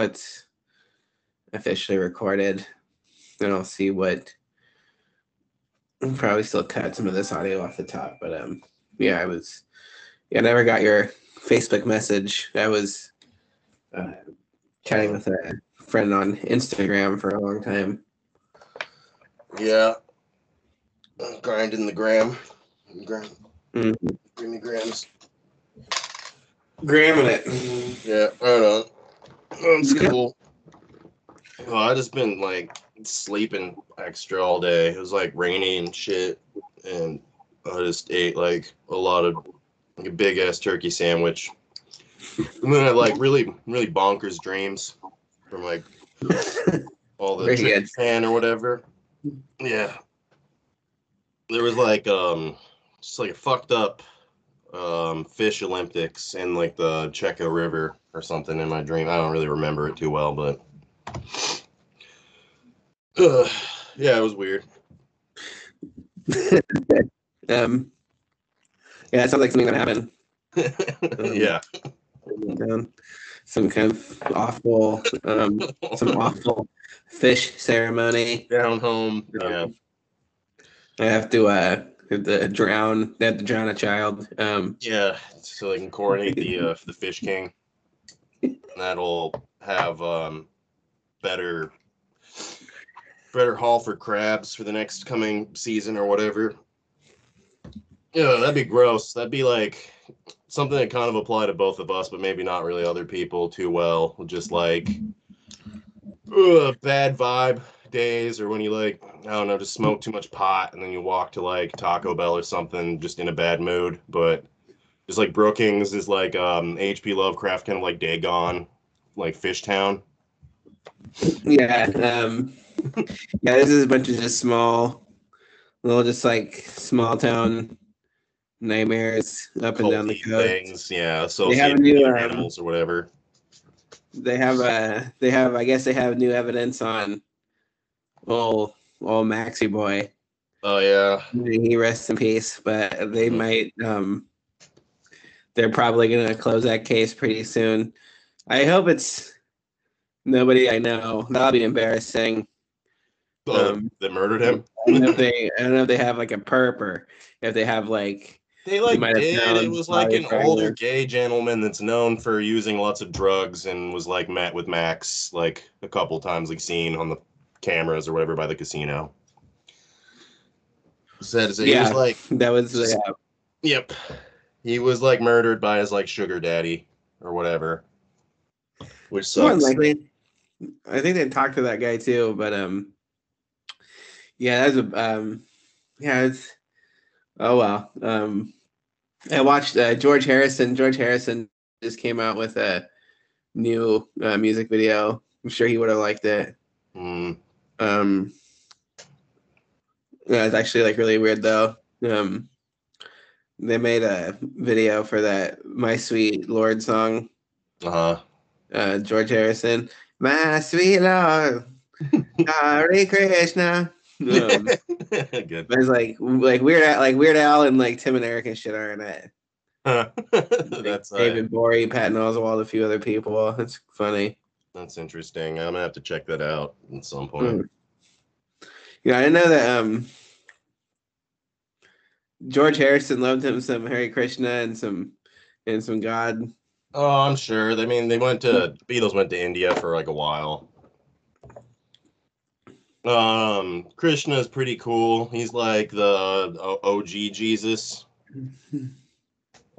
it's officially recorded. And I'll see what. I'll probably still cut some of this audio off the top, but um, yeah, I was. Yeah, I never got your Facebook message. I was uh, chatting with a friend on Instagram for a long time. Yeah. Grinding the gram. Grind. Green the grams. Gramming it. Yeah, right on. That's Yeah. cool. Oh, I just been like sleeping extra all day. It was like rainy and shit, and I just ate like a lot of like a big ass turkey sandwich. And then I like really really bonkers dreams from like all the Very chicken good. fan or whatever. Yeah. There was like um just like a fucked up um fish Olympics in like the Chetco River or something in my dream. I don't really remember it too well, but Ugh, yeah, it was weird. um, yeah, it sounds like something that happened. yeah. Um, some kind of awful, um, some awful fish ceremony. Down home. Yeah. I have to uh to drown. They have to drown a child. Um, Yeah. So they can coordinate the uh, the fish king. That'll have um better better haul for crabs for the next coming season or whatever. Yeah, that'd be gross. That'd be like something that kind of apply to both of us, but maybe not really other people too well. Just like ugh, bad vibe days, or when you like I don't know, just smoke too much pot and then you walk to like Taco Bell or something, just in a bad mood. But just like Brookings is like um H.P. Lovecraft, kind of like Dagon, like Fish Town. yeah. Um, yeah. This is a bunch of just small, little, just like small town nightmares up and down the coast. things, yeah, so They have new, um, animals or whatever. They have uh they have I guess they have new evidence on old old Maxi boy. Oh yeah, he rests in peace. But they Mhm. might um they're probably gonna close that case pretty soon. I hope it's nobody I know. That'll be embarrassing. Oh, Um, that murdered him. I don't know if they I don't know if they have like a perp or if they have like They like did. It was like an body older gay gentleman that's known for using lots of drugs and was like met with Max like a couple times, like seen on the cameras or whatever by the casino. Said he Yeah. was like, that was Just- yeah. yep, he was like murdered by his like sugar daddy or whatever, which More than sucks. I think they talked to that guy too, but um, yeah, that's a um, yeah, it's oh well. Um, I watched uh, George Harrison. George Harrison just came out with a new uh, music video. I'm sure he would have liked it. Mm, Um, yeah, it's actually like really weird though. Um, they made a video for that "My Sweet Lord" song. uh-huh. uh, George Harrison. My sweet Lord, Hare Krishna. Um, Good. but it's like like Weird Al, like Weird Al and like Tim and Eric and shit are in it. that's David Bory, Patton Oswalt, a few other people. It's funny. That's interesting. I'm gonna have to check that out at some point. Mm. Yeah, I know that um George Harrison loved him some Hare Krishna and some and some God. Oh, I'm sure. I mean, they went to Beatles went to India for like a while. Um, Krishna is pretty cool. He's like the OG Jesus.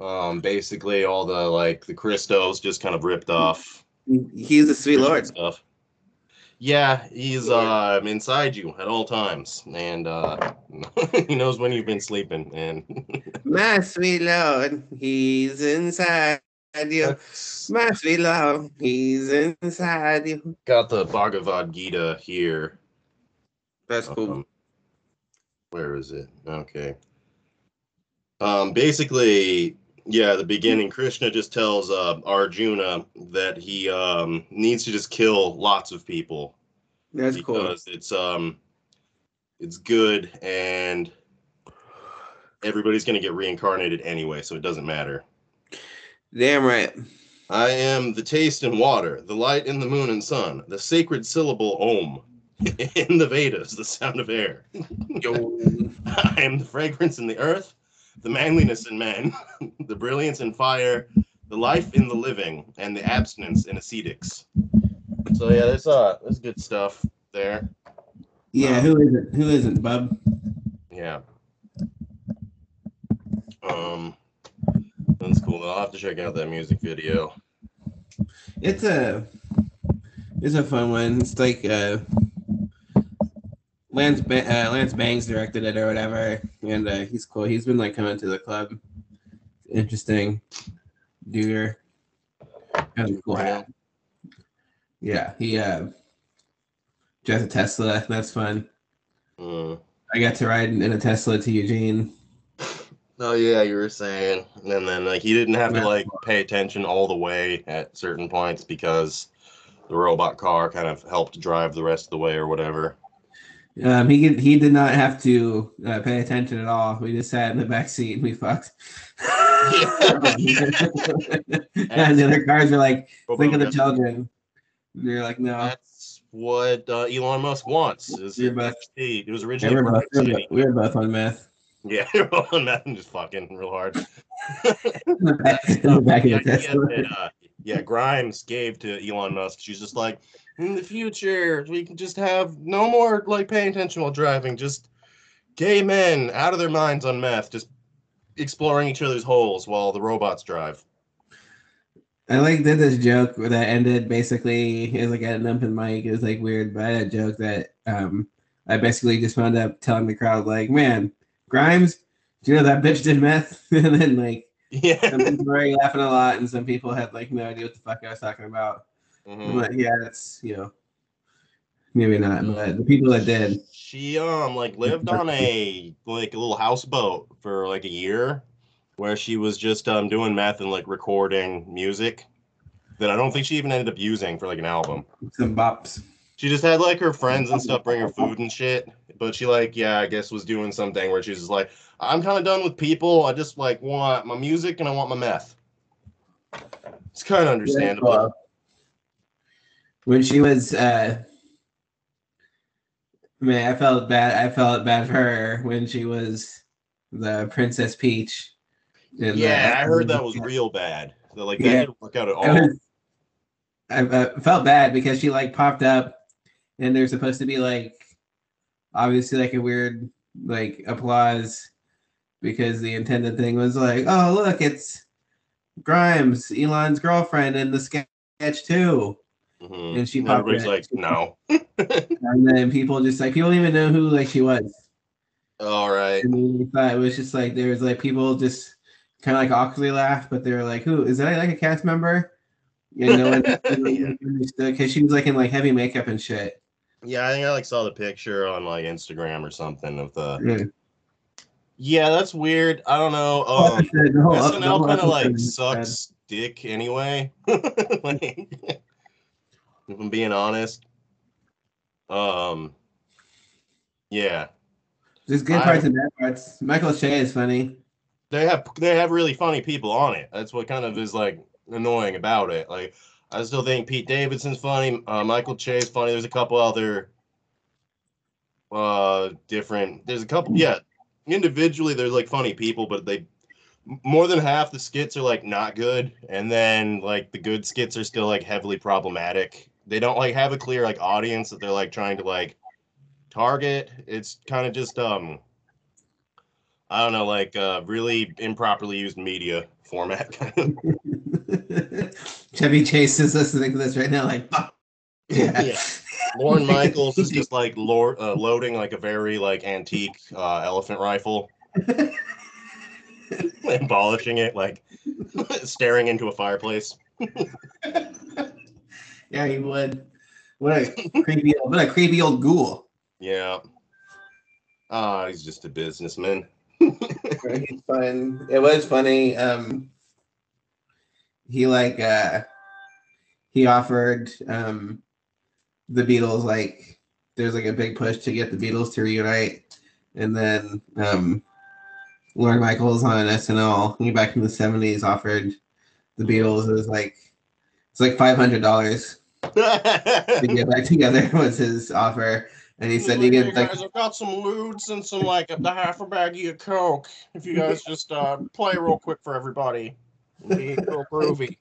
Um, basically all the like the Christos just kind of ripped off He's the sweet Lord. stuff. Yeah, he's um inside you at all times, and uh, he knows when you've been sleeping. And My sweet Lord, he's inside you. My sweet Lord, he's inside you. got the Bhagavad Gita here. That's cool. Um, where is it? Okay. Um, basically, yeah, the beginning, Krishna just tells uh, Arjuna that he um, needs to just kill lots of people That's cool. because it's um, it's good and everybody's gonna get reincarnated anyway, so it doesn't matter. Damn right. I am the taste in water, the light in the moon and sun, the sacred syllable Om. In the Vedas, the sound of air. I am the fragrance in the earth, the manliness in men, the brilliance in fire, the life in the living, and the abstinence in ascetics. So yeah, there's uh there's good stuff there. Yeah, who isn't? Who isn't, bub? Yeah. Um that's cool. I'll have to check out that music video. It's a it's a fun one. It's like uh Lance ba- uh, Lance Bangs directed it or whatever, and uh, he's cool. He's been like coming to the club. Interesting, dude. Kind of cool hat. Yeah, he uh drives a Tesla. That's fun. Mm. I got to ride in a Tesla to Eugene. Oh yeah, you were saying, and then like he didn't have to like pay attention all the way at certain points because the robot car kind of helped drive the rest of the way or whatever. Um, he did, he did not have to uh, pay attention at all. We just sat in the back seat and we fucked. and the other cars are like, think of the children. And you're like, no. That's what uh, Elon Musk wants. Is You're both- it was Yeah, originally we're, both, we're, both, we were both on meth. Yeah, you're on that and just fucking real hard. back, in the back of The the idea Tesla. that, uh, yeah, Grimes gave to Elon Musk. She's just like, in the future, we can just have no more like paying attention while driving. Just gay men out of their minds on meth, just exploring each other's holes while the robots drive. I like did this joke that ended basically it was like at an open mic. It was like weird, but I had a joke that um I basically just wound up telling the crowd like, man, Grimes, do you know that bitch did meth? and then like yeah, some people were laughing a lot, and some people had like no idea what the fuck I was talking about. Mhm. like, yeah, that's you know, maybe not, but the people that did, She um like lived on a like a little houseboat for like a year where she was just um doing meth and like recording music that I don't think she even ended up using for like an album. some bops. She just had like her friends and stuff bring her food and shit. But she like, yeah, I guess was doing something where she's just like, I'm kind of done with people. I just like want my music and I want my meth. It's kind of understandable. When she was, uh, man, I felt bad. I felt bad for her when she was the Princess Peach. in the- yeah, I heard that was real bad. So, like that Yeah. didn't work out at I, all. was- I, I felt bad because she like popped up, and there's supposed to be like, obviously like a weird like applause, because the intended thing was like, oh look, it's Grimes, Elon's girlfriend in the sketch too. Mhm. And she popped everybody's like, no. And then people just like people didn't even know who like she was. All right. And it was just like there was like people just kind of like awkwardly laughed, but they were like, "Who is that? Like a cast member?" You know, understood because she was like in like heavy makeup and shit. Yeah, I think I like saw the picture on like Instagram or something of the. Yeah. Yeah, that's weird. I don't know. Um, whole- SNL kind of like bad. sucks dick anyway. like, if I'm being honest. Um. Yeah, There's good I- parts and bad parts. Michael Che is funny. they have they have really funny people on it. That's what kind of is like annoying about it. Like, I still think Pete Davidson's funny. Uh, Michael Che's funny. There's a couple other uh different. There's a couple. Yeah, individually they're like funny people, but they more than half the skits are like not good, and then like the good skits are still like heavily problematic. They don't like have a clear like audience that they're like trying to like target. It's kind of just um I don't know, like uh really improperly used media format. Chevy Chase is listening to this right now, like, fuck. Yeah. yeah. Lorne Michaels is just like lor- uh, loading like a very like antique uh, elephant rifle and polishing it, like staring into a fireplace. Yeah, he would. What a creepy, old, what a creepy old ghoul. Yeah. Ah, he's just a businessman. He's fun. It was funny. Um, he like uh, he offered um, the Beatles like there's like a big push to get the Beatles to reunite, and then um, Lorne Michaels on SNL back in the '70s offered the Beatles it was like It's like five hundred dollars to get back together was his offer, and he said he gets like I've got some loots and some like the half a baggie of coke. If you guys just uh play real quick for everybody, It'll be real groovy.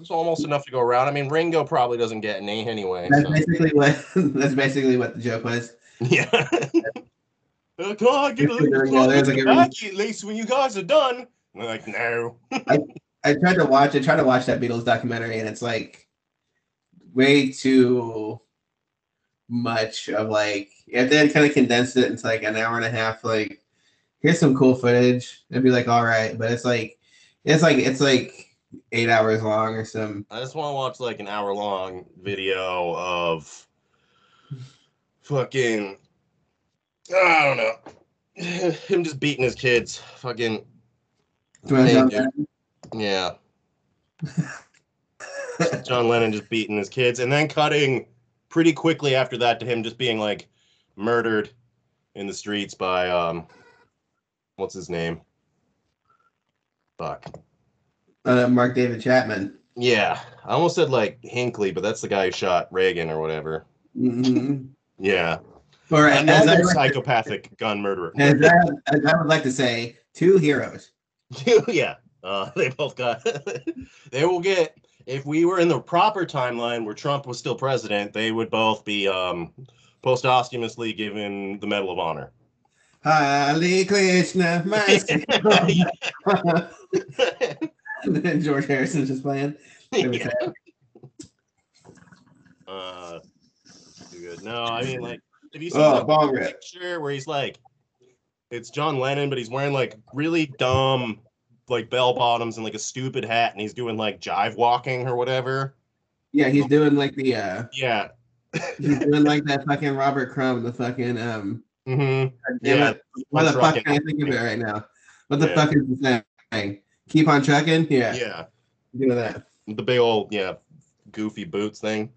It's almost enough to go around. I mean, Ringo probably doesn't get any anyway. that's so- basically what that's basically what the joke was. Yeah. Uh, Come on, get a There little we there's like a- baggie at least when you guys are done. They're like, no. I tried to watch I tried to watch that Beatles documentary and it's like way too much of like if they had kind of condensed it into like an hour and a half, like here's some cool footage, it'd be like all right, but it's like it's like it's like eight hours long or some I just want to watch like an hour long video of fucking I don't know him just beating his kids. Fucking Hey, dude. Yeah. John Lennon just beating his kids and then cutting pretty quickly after that to him just being like murdered in the streets by um what's his name? Fuck. uh, Mark David Chapman. Yeah. I almost said like Hinckley, but that's the guy who shot Reagan or whatever. Mhm. Yeah. Or as I, Another like- psychopathic gun murderer. as I, as I would like to say, two heroes. yeah. Uh, they both got. they will get. If we were in the proper timeline where Trump was still president, they would both be um, posthumously given the Medal of Honor. Hare Krishna, my and then George Harrison's just playing. Yeah. uh, too good. No, I mean like, if you see Oh, the rip. picture where he's like, it's John Lennon, but he's wearing like really dumb, like bell bottoms and like a stupid hat, and he's doing like jive walking or whatever. Yeah, he's doing like the uh Yeah. he's doing like that fucking Robert Crumb, the fucking um mm-hmm. damn Yeah. it. What the fuck can I think of it right now? What the Yeah. fuck is the thing? Keep on trucking? Yeah. Yeah. You know that. The big old yeah, goofy boots thing.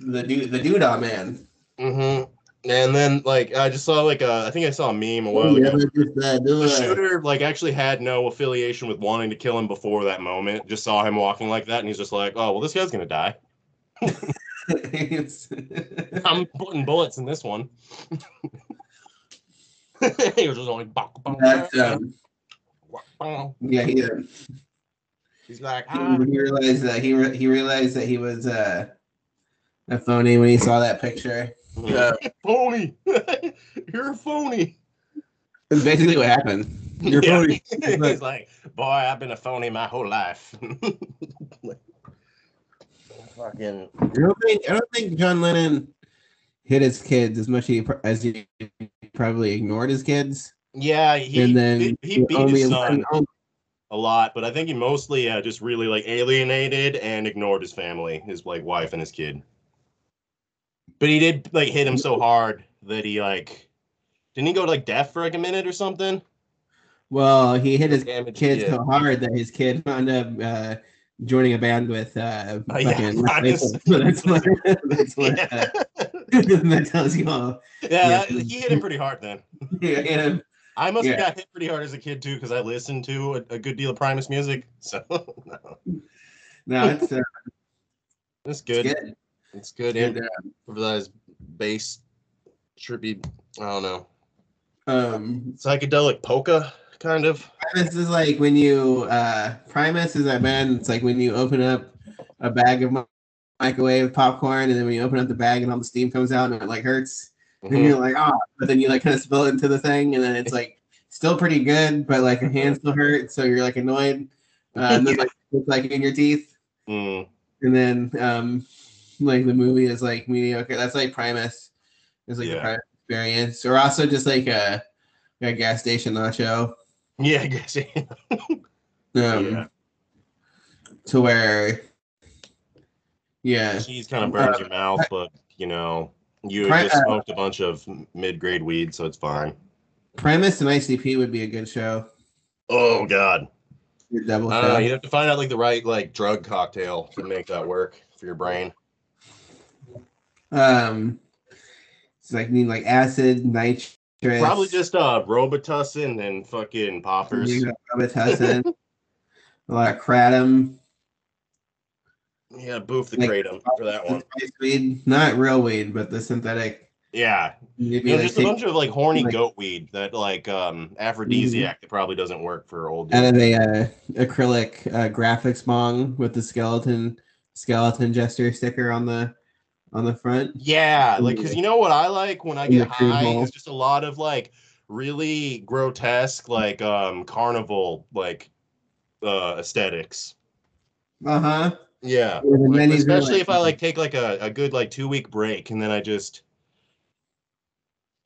The dude the doodah man. hmm And then like I just saw like a, I think I saw a meme a Oh, while yeah, ago. uh, The shooter like actually had no affiliation with wanting to kill him before that moment. Just saw him walking like that, and he's just like, "Oh well, this guy's gonna die. I'm putting bullets in this one." he was just like, "Bong, bong, That's, bong, um, bong." yeah, he, uh, he's like, ah. he realized that he re- he realized that he was uh, a phony when he saw that picture. Uh, phony. You're a phony. That's basically what happened. You're Yeah. phony. He's like, boy, I've been a phony my whole life. Fucking I don't think I don't think John Lennon hit his kids as much as he probably ignored his kids, yeah, he and then he, he beat his son a lot, but I think he mostly uh, just really like alienated and ignored his family, his like wife and his kid. But he did like hit him so hard that he like didn't he go like deaf for like a minute or something? well, he hit his Damage kid so hard that his kid wound up uh, joining a band with uh, Oh, yeah. That's what, that's what uh, Yeah, that tells you all. yeah that- he hit him pretty hard then. Yeah, yeah. I must have got hit pretty hard as a kid too because I listened to a, a good deal of Primus music. So no, No, it's, uh, it's it's good. It's good. And improvise bass trippy. I don't know. Um, Psychedelic polka kind of. Primus is like when you uh Primus is that band. It's like when you open up a bag of microwave popcorn, and then when you open up the bag and all the steam comes out, and it like hurts, and Mhm. you're like, oh, but then you like kind of spill it into the thing, and then it's like still pretty good, but like your hand still hurts, so you're like annoyed, uh, and then like it's like in your teeth, Mm. and then um like the movie is like mediocre. That's like Primus. It's like the Yeah. Primus experience, or also just like a a gas station nacho. Yeah, I guess. Um, Yeah. to where yeah Cheese kind of burns your mouth, but you know, you Pri- just uh, smoked a bunch of mid grade weed, so it's fine. Primus and ICP would be a good show. Oh God. Your double I don't know. show. You have to find out like the right like drug cocktail to make that work for your brain. Um, it's like need like acid, nitrous, Probably just uh Robitussin and fucking poppers. you know, Robitussin, a lot of kratom. Yeah, boof the Like- kratom for that one. Weed, not real weed, but the synthetic. Yeah, Maybe like just a bunch of like horny like- goat weed that like um aphrodisiac that probably doesn't work for old dudes. of a uh, acrylic uh, graphics bong with the skeleton skeleton jester sticker on the on the front. Yeah, like because you know what I like when I In get high is just a lot of like really grotesque like um carnival like uh aesthetics. Uh huh. Yeah. Like, especially like- if I like take like a, a good like two week break and then I just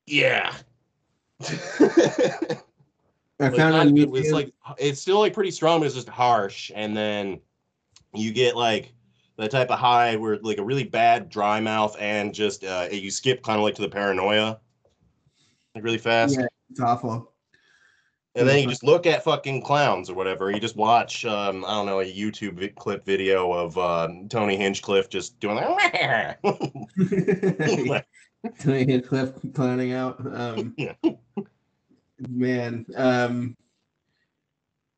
yeah. I Like, found on YouTube. it's like it's still like pretty strong, but it's just harsh. And then you get like the type of high where like a really bad dry mouth and just uh you skip kind of like to the paranoia. Like really fast. Yeah. it's awful. And then you just look at fucking clowns or whatever. You just watch um I don't know, a YouTube vi- clip video of uh, Tony Hinchcliffe just doing like Tony Hinchcliffe clowning out. Um, Yeah. Man, um,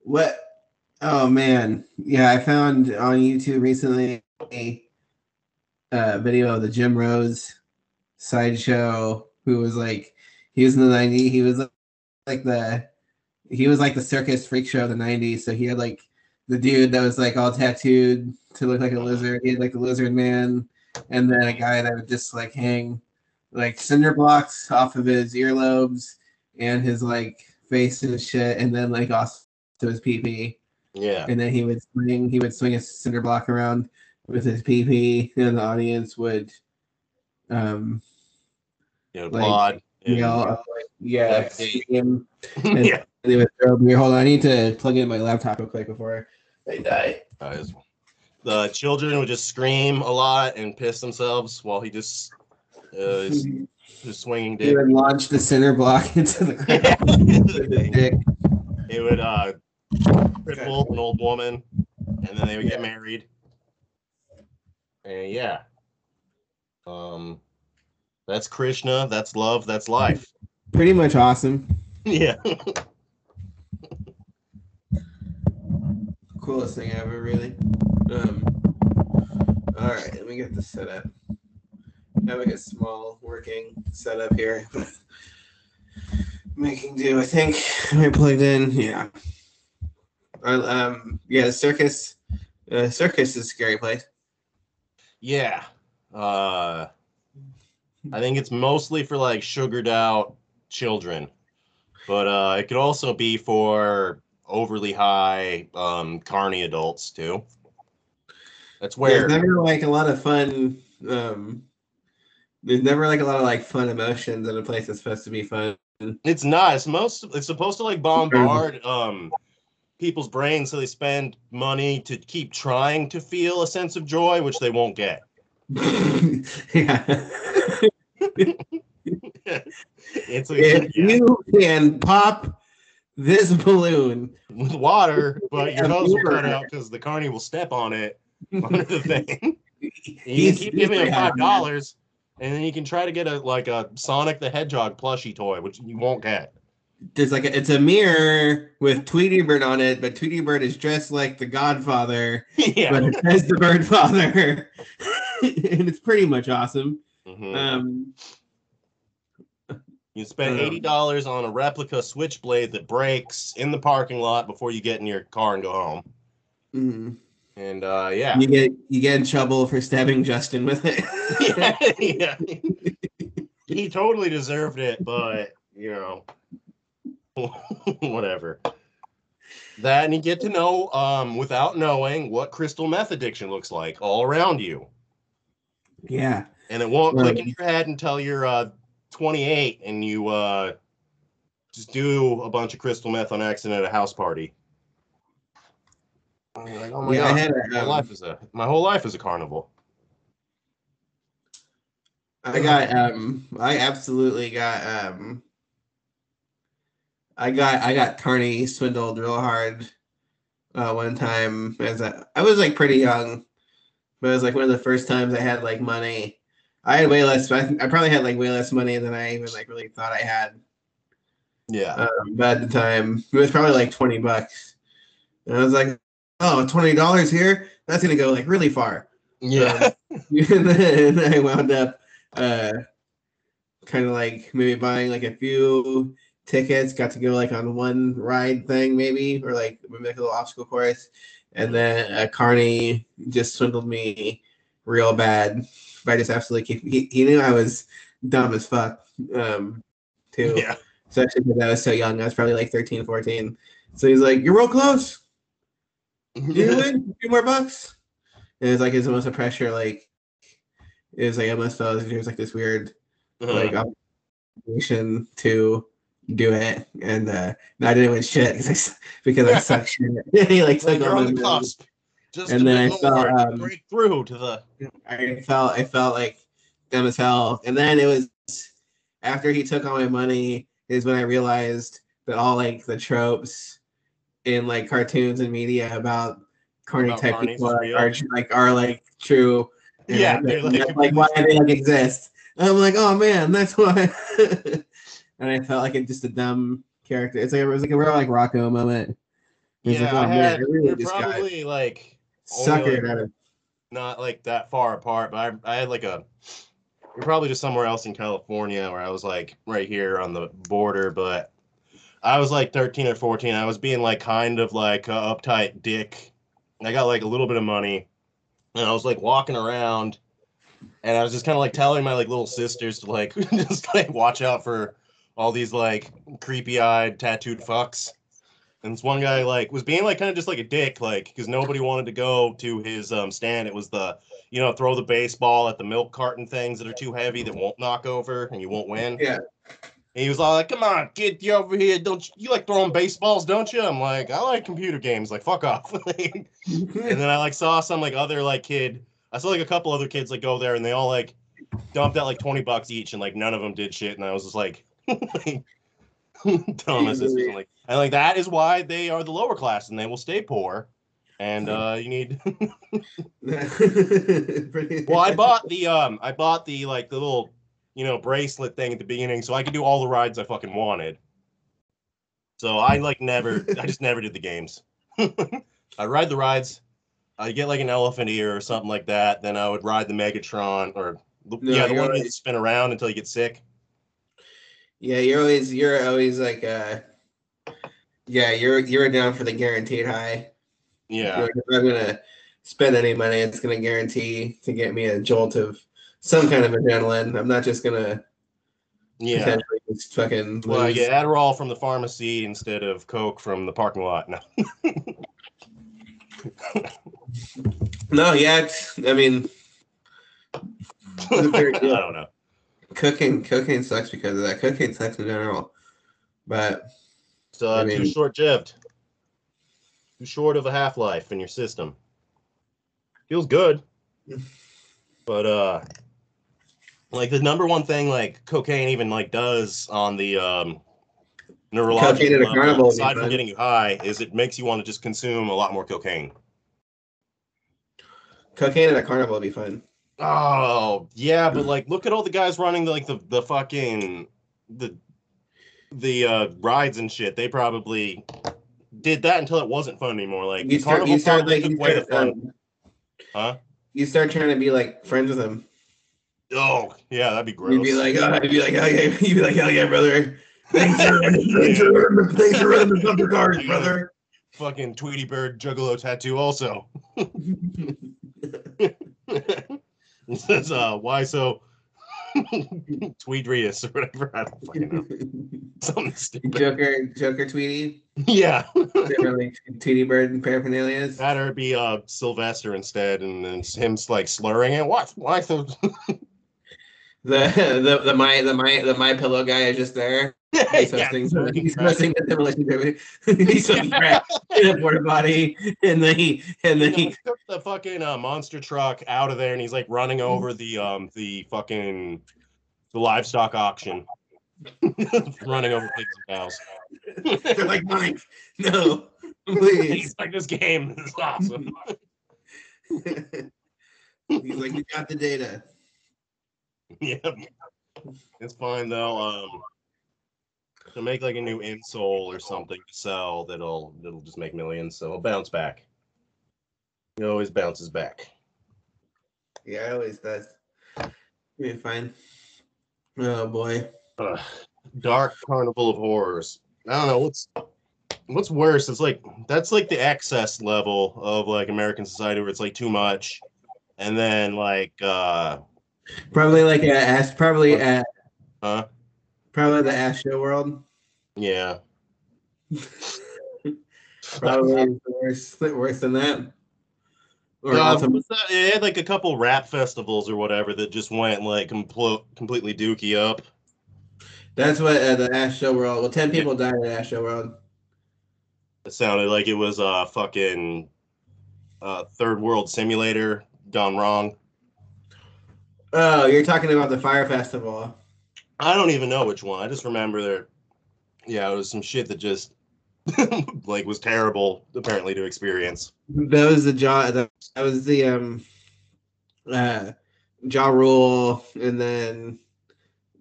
what? Oh man, yeah, I found on YouTube recently a uh, video of the Jim Rose sideshow. Who was like, he was in the '90s. He was like the, he was like the circus freak show of the '90s. So he had like the dude that was like all tattooed to look like a lizard. He had like the lizard man, and then a guy that would just like hang like cinder blocks off of his earlobes and his like face and shit, and then like also to his pee pee, Yeah. and then he would swing he would swing a cinder block around with his pee pee, and the audience would um You know, Like, and- yell uh, like, yeah and yeah. they would throw beer. Hold on, I need to plug in my laptop real quick before I die. The children would just scream a lot and piss themselves while he just uh, is just swinging He dick. would launch the cinder block into the with it would uh, cripple an old woman, and then they would get married. And yeah, um, that's Krishna. That's love. That's life. Pretty much awesome. yeah. coolest thing ever, really. Um, all right, let me get this set up. I have like a small working setup here. Making do, I think. Am I plugged in? Yeah. Um, yeah, circus. Uh, circus is a scary place. Yeah. Uh, I think it's mostly for like sugared out children, but uh, it could also be for overly high um, carny adults too. That's where There's never like a lot of fun. Um, there's never like a lot of like fun emotions in a place that's supposed to be fun. it's not. It's most. It's supposed to like bombard um people's brains so they spend money to keep trying to feel a sense of joy, which they won't get. yeah. It's if yeah, you can pop this balloon, with water, but your nose will water. out because the carny will step on it under the thing. You he's- keep giving him five dollars, and then you can try to get a like a Sonic the Hedgehog plushie toy, which you won't get. There's like a, it's a mirror with Tweety Bird on it, but Tweety Bird is dressed like the Godfather, yeah. but it says the Bird Father, and it's pretty much awesome. Mhm. Um, You spend um, eighty dollars on a replica switchblade that breaks in the parking lot before you get in your car and go home. mhm. And uh, yeah, you get you get in trouble for stabbing Justin with it. yeah, yeah. he totally deserved it, but you know, whatever. That and you get to know, um, without knowing what crystal meth addiction looks like all around you, yeah. and it won't click in your head until you're uh 28 and you uh just do a bunch of crystal meth on accident at a house party. Like, oh my Yeah, god, a, my um, life is a my whole life is a carnival. I got um I absolutely got um I got I got Carney swindled real hard uh one time as a I was like pretty young, but it was like one of the first times I had like money. I had way less I, I probably had like way less money than I even like really thought I had. Yeah. Um, but at the time it was probably like 20 bucks. And I was like, oh, $20 here? That's gonna go like really far. Yeah. and then I wound up uh kind of like maybe buying like a few tickets, got to go like on one ride thing maybe, or like maybe like a little obstacle course. And then uh, Carney just swindled me real bad by just absolutely keep, he, he knew I was dumb as fuck um too. yeah. Especially because I was so young. I was probably like 13, 14. So he's like, You're real close. You win a few more bucks. And it's like it's almost a pressure, like it was like I almost felt if was like this weird like Uh-huh. obligation to do it. And uh no, I didn't win shit because I because I suck shit. he like Like took on my the cusp. Just And then I felt, um, through to the I felt I felt like dumb as hell. And then it was after he took all my money is when I realized that all like the tropes in like cartoons and media about corny About type people are, like are like true. Yeah, like, that's, like why they like exist. And I'm like, oh man, that's why. and I felt like it's just a dumb character. It's like it was like a real like Rocco moment. Yeah, like, I oh, man, had, I really we're just got probably like suckered like, out of not like that far apart, but I, I had like a we're probably just somewhere else in California where I was like right here on the border, but I was like 13 or 14. I was being like kind of like uptight dick. I got like a little bit of money and I was like walking around and I was just kind of like telling my like little sisters to like just like watch out for all these like creepy eyed tattooed fucks. And this one guy like was being like kind of just like a dick, like because nobody wanted to go to his um stand. It was the you know throw the baseball at the milk carton things that are too heavy that won't knock over and you won't win. Yeah. And he was all like, "Come on, get you over here! Don't you, you like throwing baseballs? Don't you?" I'm like, "I like computer games. Like, fuck off." and then I like saw some like other like kid. I saw like a couple other kids like go there and they all like dumped out like twenty bucks each and like none of them did shit. And I was just like, my sisters, like, and like that is why they are the lower class and they will stay poor. And uh, you need. well, I bought the um, I bought the like the little, you know, bracelet thing at the beginning, so I could do all the rides I fucking wanted. So I like never, I just never did the games. I ride the rides. I get like an elephant ear or something like that. Then I would ride the Megatron or the- No, yeah, the one right. that spin around until you get sick. Yeah, you're always you're always like uh yeah, you're you're down for the guaranteed high. Yeah, like, if I'm gonna spend any money, it's gonna guarantee to get me a jolt of some kind of adrenaline. I'm not just gonna yeah. potentially just fucking Well, lose. get Adderall from the pharmacy instead of Coke from the parking lot. No. No, yeah, it's, I mean I don't know. Cocaine cocaine sucks because of that. Cocaine sucks in general. But It's uh, I too short lived. Too short of a half life in your system. Feels good. But uh like the number one thing like cocaine even like does on the um neurological Cocaine at a level, carnival aside from getting you high is it makes you want to just consume a lot more cocaine. cocaine at a carnival would be fun. Oh yeah, but like look at all the guys running like the the fucking the the uh rides and shit. They probably did that until it wasn't fun anymore. Like You start you start like you the start, fun. um, Huh? you start trying to be like friends with them. Oh yeah, that'd be gross. You'd be like, oh, you'd be like, hell yeah, you'd be like, hell yeah, brother. Thanks for thanks for running the- thanks for running the bumper cars, brother. fucking Tweety Bird Juggalo tattoo also. it says uh why so Tweedrius or whatever. I don't fucking know. Something stupid. Joker, Joker, Tweety, Yeah. They're Tweety Bird and paraphernalia. That or be uh Sylvester instead, and then him like slurring it. What? Why so? The the the my the my the my pillow guy is just there. He's yeah, he's hosting the demolition derby. He's smoking crack in a porta potty, and then he and then He he took the fucking uh, monster truck out of there, and he's like running over the um the fucking the livestock auction, running over pigs and cows. they're like mine. No, please. he's like, this game is awesome. He's like, you got the data. yeah, it's fine though. Um, to make like a new insole or something to sell, that'll that'll just make millions. So it'll bounce back. It always bounces back. yeah, it always does. You're fine. Oh boy. Uh, Dark Carnival of Horrors. I don't know what's what's worse. It's like that's like the excess level of like American society where it's like too much, and then like uh Probably like a ass. Probably at huh probably the Astroworld. yeah. Probably worse worse than that. Or Uh? It had like a couple rap festivals or whatever that just went like complo- completely dookie up. that's what uh, the Astroworld. Well, ten people died at Astroworld. It sounded like it was a uh, fucking uh, third world simulator gone wrong. Oh, you're talking about the Fyre Festival. I don't even know which one. I just remember there. Yeah, it was some shit that just like was terrible apparently to experience. That was the jaw. That, was the um, uh, Ja Rule, and then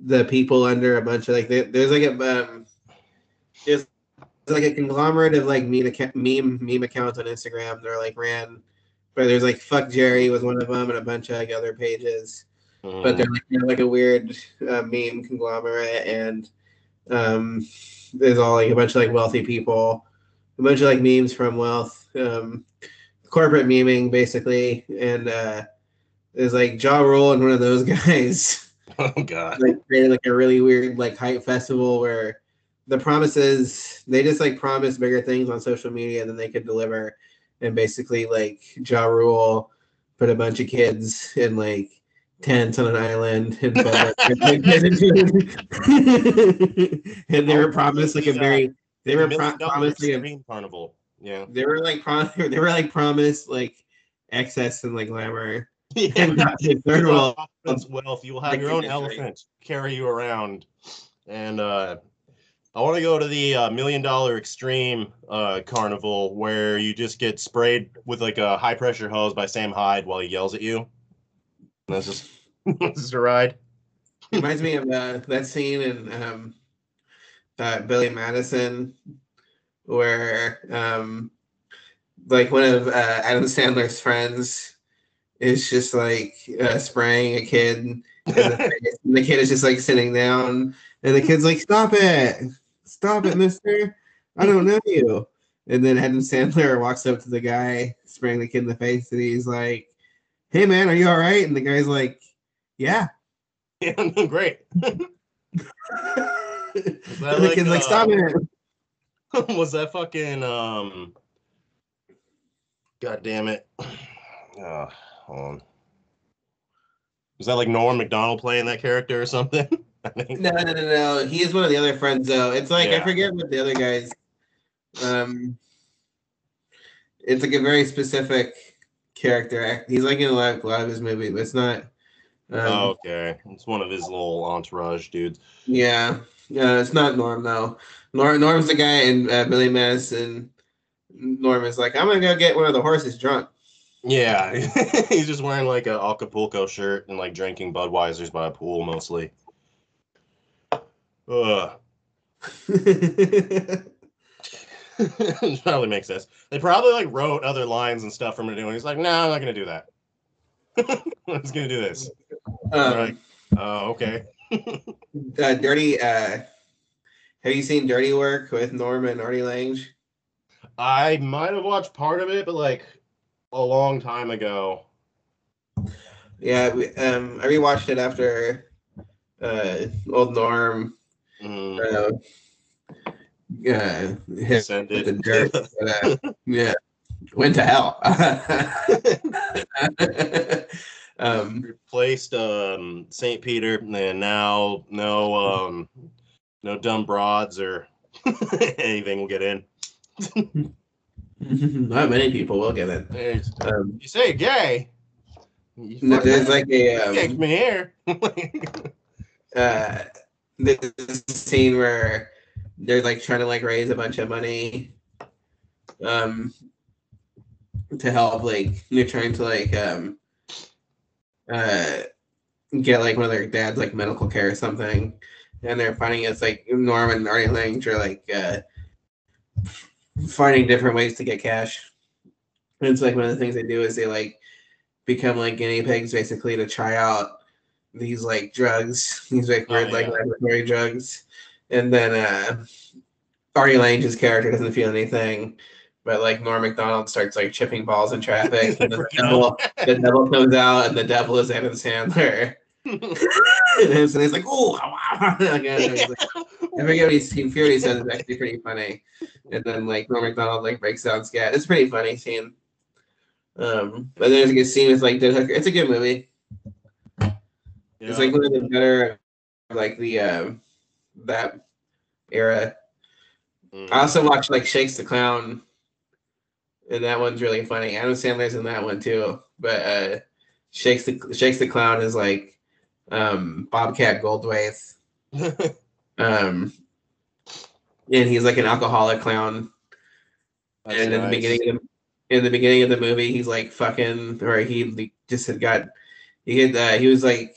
the people under a bunch of like there, there's like a um, there's like a conglomerate of like meme acca- meme meme accounts on Instagram. They're like ran, but there's like FuckJerry was one of them, and a bunch of like other pages. But they're like, they're like a weird uh, meme conglomerate, and um, there's all like a bunch of like wealthy people, a bunch of like memes from wealth, um, corporate memeing basically, and uh, there's like Ja Rule and one of those guys oh god. like created like a really weird like hype festival where the promises they just like promise bigger things on social media than they could deliver, and basically like Ja Rule put a bunch of kids in like tents on an island and, and they were promised like a very they were pro- promised like a, extreme carnival. Yeah. they were like prom- they were like promised like excess and like glamour yeah. and got third world Confidence, wealth. You will have like your own industry. elephant carry you around, and uh, I want to go to the uh, million dollar extreme uh, carnival where you just get sprayed with like a high pressure hose by Sam Hyde while he yells at you. And that's just that's just a ride. reminds me of uh, that scene in um, uh, Billy Madison where um, like one of uh, Adam Sandler's friends is just like uh, spraying a kid in the and the kid is just like sitting down and the kid's like stop it. Stop it mister. I don't know you. And then Adam Sandler walks up to the guy spraying the kid in the face and he's like hey man are you all right and the guy's like yeah yeah, no, great. the like, kid's like, uh, "Stop it!" was that fucking um? God damn it! Uh, hold on. Was that like Norm Macdonald playing that character or something? I think. No, no, no, no. He is one of the other friends, though. It's like I forget what the other guys. Um, it's like a very specific character. He's like in a lot, a lot of his movies, but it's not. Um, Oh, okay. It's one of his little entourage dudes. Yeah, yeah. It's not Norm though. Norm, Norm's the guy in uh, Billy Madison. Norm is like, I'm gonna go get one of the horses drunk. Yeah, he's just wearing like a Acapulco shirt and like drinking Budweisers by a pool mostly. Ugh. probably makes sense. They probably like wrote other lines and stuff from it, and he's like, "No, I'm not gonna do that. I'm just gonna do this." um, Right. Oh, okay. uh, dirty. Uh, have you seen Dirty Work with Norm and Artie Lange? I might have watched part of it, but like a long time ago. Yeah, we, um, I rewatched it after uh, old Norm Mm, uh, uh, hit send the it. dirt. but, uh, yeah, went to hell. um, replaced um St. Peter and now no um no dumb broads or anything will get in. not many people will get in. Um, you say gay. You there's like a um, me here. uh, this scene where they're like trying to like raise a bunch of money um to help like they're trying to like um uh get like one of their dad's like medical care or something and they're finding it's like Norm and Artie Lange are like uh finding different ways to get cash and it's like one of the things they do is they like become like guinea pigs basically to try out these like drugs, these like Oh, weird like yeah. laboratory drugs. And then uh Artie Lange's character doesn't feel anything, but like Norm Macdonald starts like chipping balls in traffic. and the, devil, the devil comes out and the devil is Adam Sandler. and he's like, oh, again. He's like, I forget what he's, he he says. It's actually pretty funny. And then like Norm Macdonald like breaks down scat. It's a pretty funny scene. Um, but there's a good scene with like Dead Hooker. It's a good movie. It's like one of the better like the um that era. Mm. I also watched like Shakes the Clown, and that one's really funny. Adam Sandler's in that one too. But uh Shakes the Shakes the Clown is like um Bobcat Goldthwait. Um and he's like an alcoholic clown. That's and in the beginning of the, in the beginning of the movie, he's like fucking, or he just had got, he had, uh, he was like,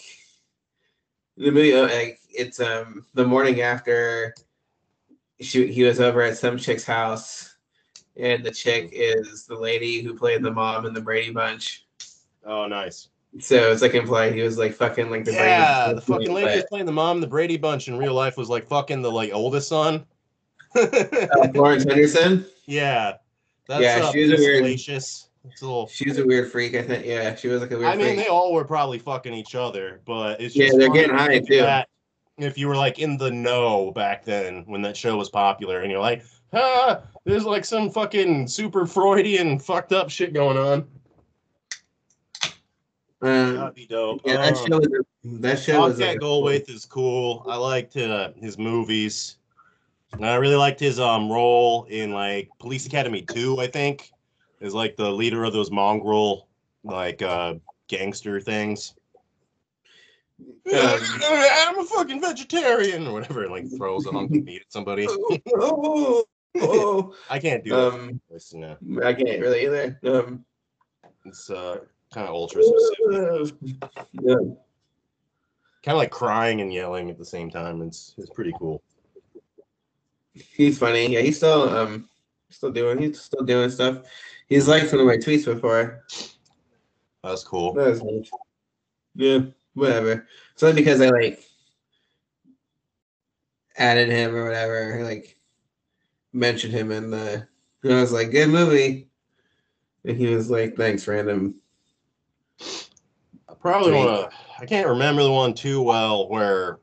the movie, uh, like it's um the morning after, she he was over at some chick's house, and the chick is the lady who played the mom in the Brady Bunch. Oh, nice. So it's like implied he was like fucking like the Yeah, Brady the fucking lady but- who's playing the mom, in the Brady Bunch in real life was like fucking the like oldest son. uh, Florence Henderson. yeah, that's Yeah, uh, she was a pretty weird- salacious. It's a little. She was a weird freak, I think. Yeah, she was like a weird I mean, freak. they all were probably fucking each other, but it's Yeah, they're getting high, too. that If you were like in the know back then when that show was popular, and you're like, ah, there's like some fucking super Freudian fucked up shit going on. Um, That'd be dope. yeah, that Um, show was that show was Bobcat uh, is cool. I liked uh, his movies. And I really liked his um role in like Police Academy 2, I think. Is like the leader of those mongrel like uh gangster things. Um, I'm a fucking vegetarian or whatever, like throws it on meat at somebody. oh, oh, I can't do that. um, voice, no. I can't really either. Um, It's uh kind of ultra specific. yeah. Kind of like crying and yelling at the same time. It's it's pretty cool. He's funny. Yeah, he's still um still doing he's still doing stuff. He's liked one of my tweets before. That's cool. That was nice. Yeah, whatever. It's only because I like added him or whatever, like mentioned him in the and I was like, good movie. And he was like, thanks, random. I probably want to. I can't remember the one too well where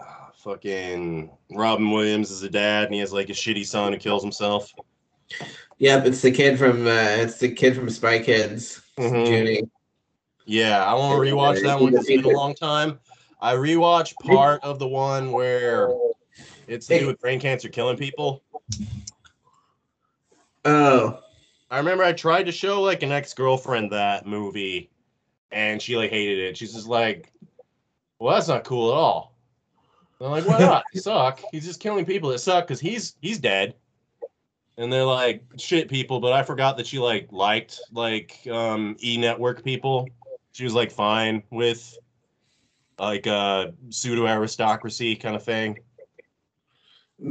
uh, fucking Robin Williams is a dad and he has like a shitty son who kills himself. Yep, it's the kid from uh it's the kid from Spy Kids, Mhm. Junie. Yeah, I want to rewatch that one. It's been a long time. I rewatched part of the one where it's to do with brain cancer killing people. Oh, I remember I tried to show like an ex girlfriend that movie, and she like hated it. She's just like, "Well, that's not cool at all." I'm like, "Why not? He suck. He's just killing people that suck because he's he's dead." And they're like, "Shit, people." But I forgot that she like liked like um E Network people. She was like fine with like uh pseudo aristocracy kind of thing.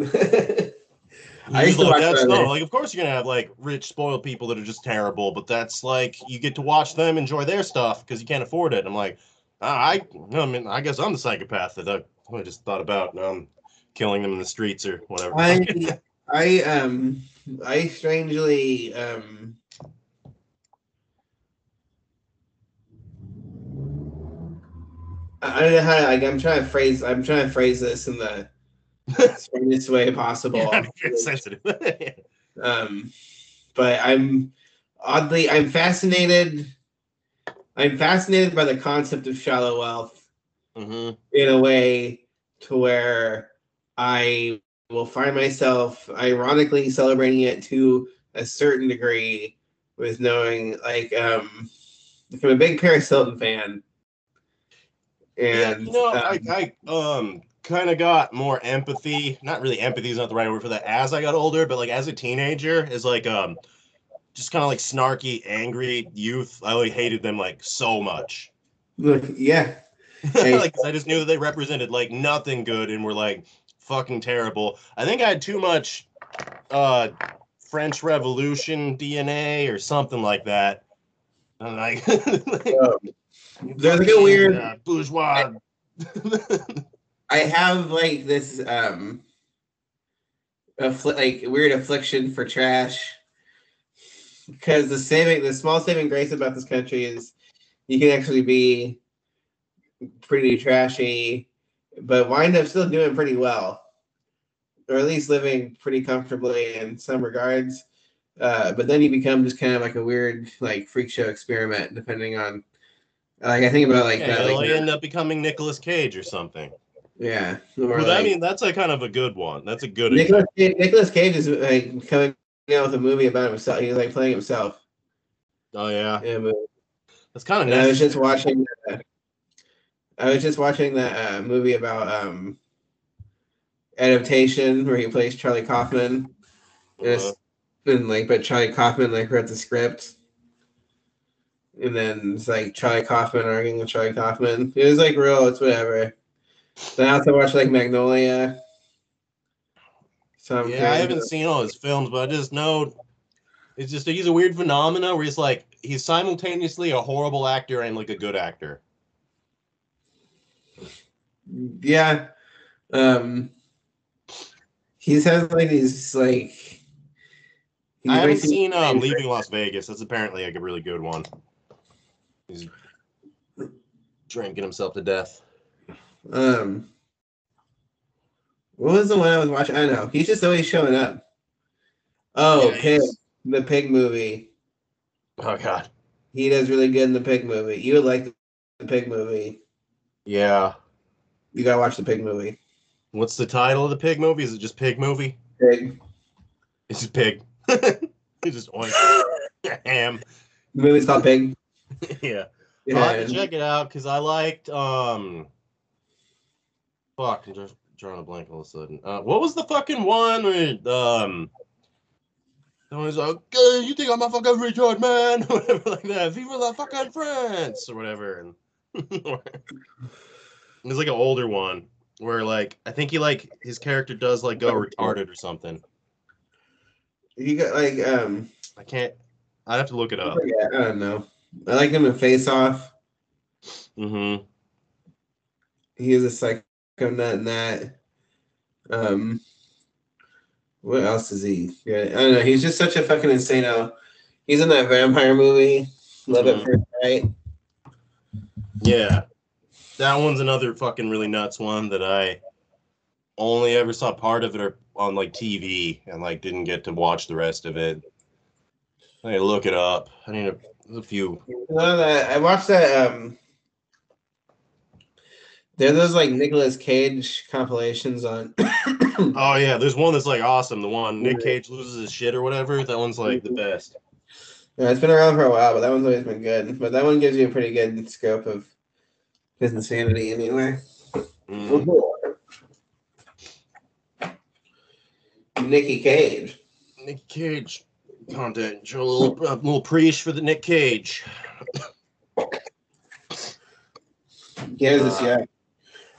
I used to like, that's no, like- of course you're gonna have like rich, spoiled people that are just terrible, but that's like you get to watch them enjoy their stuff because you can't afford it. I'm like, "Ah, I, I mean, I guess I'm the psychopath that I, I just thought about um, killing them in the streets or whatever. I I um I strangely um I don't know how like I'm trying to phrase I'm trying to phrase this in the strongest way possible. yeah, it's sensitive. um but I'm oddly I'm fascinated I'm fascinated by the concept of shallow wealth hmm in a way to where I will find myself ironically celebrating it to a certain degree with knowing like um I'm a big Paris Hilton fan. Yeah, And you know, um, I, I um kind of got more empathy. Not really empathy is not the right word for that. As I got older, but like as a teenager, is like um just kind of like snarky, angry youth. I like hated them like so much. look, yeah. Hey. like 'cause I just knew that they represented like nothing good and were like fucking terrible. I think I had too much uh French Revolution DNA or something like that. I'm like, Um, There's like a weird- uh, bourgeois. I have like this um affli- like weird affliction for trash. Because the saving the small saving grace about this country is you can actually be pretty trashy but wind up still doing pretty well. Or at least living pretty comfortably in some regards. Uh, but then you become just kind of like a weird like freak show experiment depending on like i think about like yeah, that you'll like end up becoming Nicolas Cage or something. yeah or Well, I mean, that's a kind of a good one. That's a good. Nicolas Cage, Nicolas Cage is like coming out with a movie about himself. He's like playing himself Oh yeah, yeah that's kind of And I was just watching. Uh, I was just watching that uh, movie about um, adaptation where he plays Charlie Kaufman. And, it's, and like, but Charlie Kaufman like wrote the script, and then it's like Charlie Kaufman arguing with Charlie Kaufman. It was like real. It's whatever. Then I also watched like Magnolia. So I'm yeah, I haven't about- seen all his films, but I just know it's just he's a weird phenomena where he's like he's simultaneously a horrible actor and like a good actor. Yeah. Um he's has like these like I haven't seen um, Leaving Las Vegas. That's apparently like a really good one. He's drinking himself to death. um what was the one I was watching? I know. He's just always showing up. Oh, Yeah, Pig, the pig movie. Oh god. He does really good in the pig movie. You would like the pig movie. Yeah. You gotta watch the pig movie. What's the title of the pig movie? Is it just Pig Movie? Pig. It's just Pig. it's just oink. ham. The movie's called Pig. Yeah. Yeah. I'll have to check it out because I liked um fuck, I'm just drawing a blank all of a sudden. Uh what was the fucking one with um someone's like, "Hey, you think I'm a fucking retard man? or whatever like that. Viva la fucking France or whatever. And it's like an older one where like I think he like his character does like go retarded or something. You got like um I can't I'd have to look it up. yeah, I don't know. I like him in Face Off. Mm-hmm. he is a psycho nut in that. Um, what else is he? Yeah, I don't know. He's just such a fucking insano. He's in that vampire movie, Love Mhm. at First Sight. Yeah. That one's another fucking really nuts one that I only ever saw part of it on like TV and like didn't get to watch the rest of it. I need to look it up. I need a, a few. No, that I watched that. Um, there are those like Nicolas Cage compilations on. Oh yeah, there's one that's like awesome. The one Nick Cage loses his shit or whatever. That one's like the best. Yeah, it's been around for a while, but that one's always been good. But that one gives you a pretty good scope of his insanity, anyway. Mm. Nicky Cage. Nick Cage content. Show a little, a little preach for the Nick Cage. This yeah.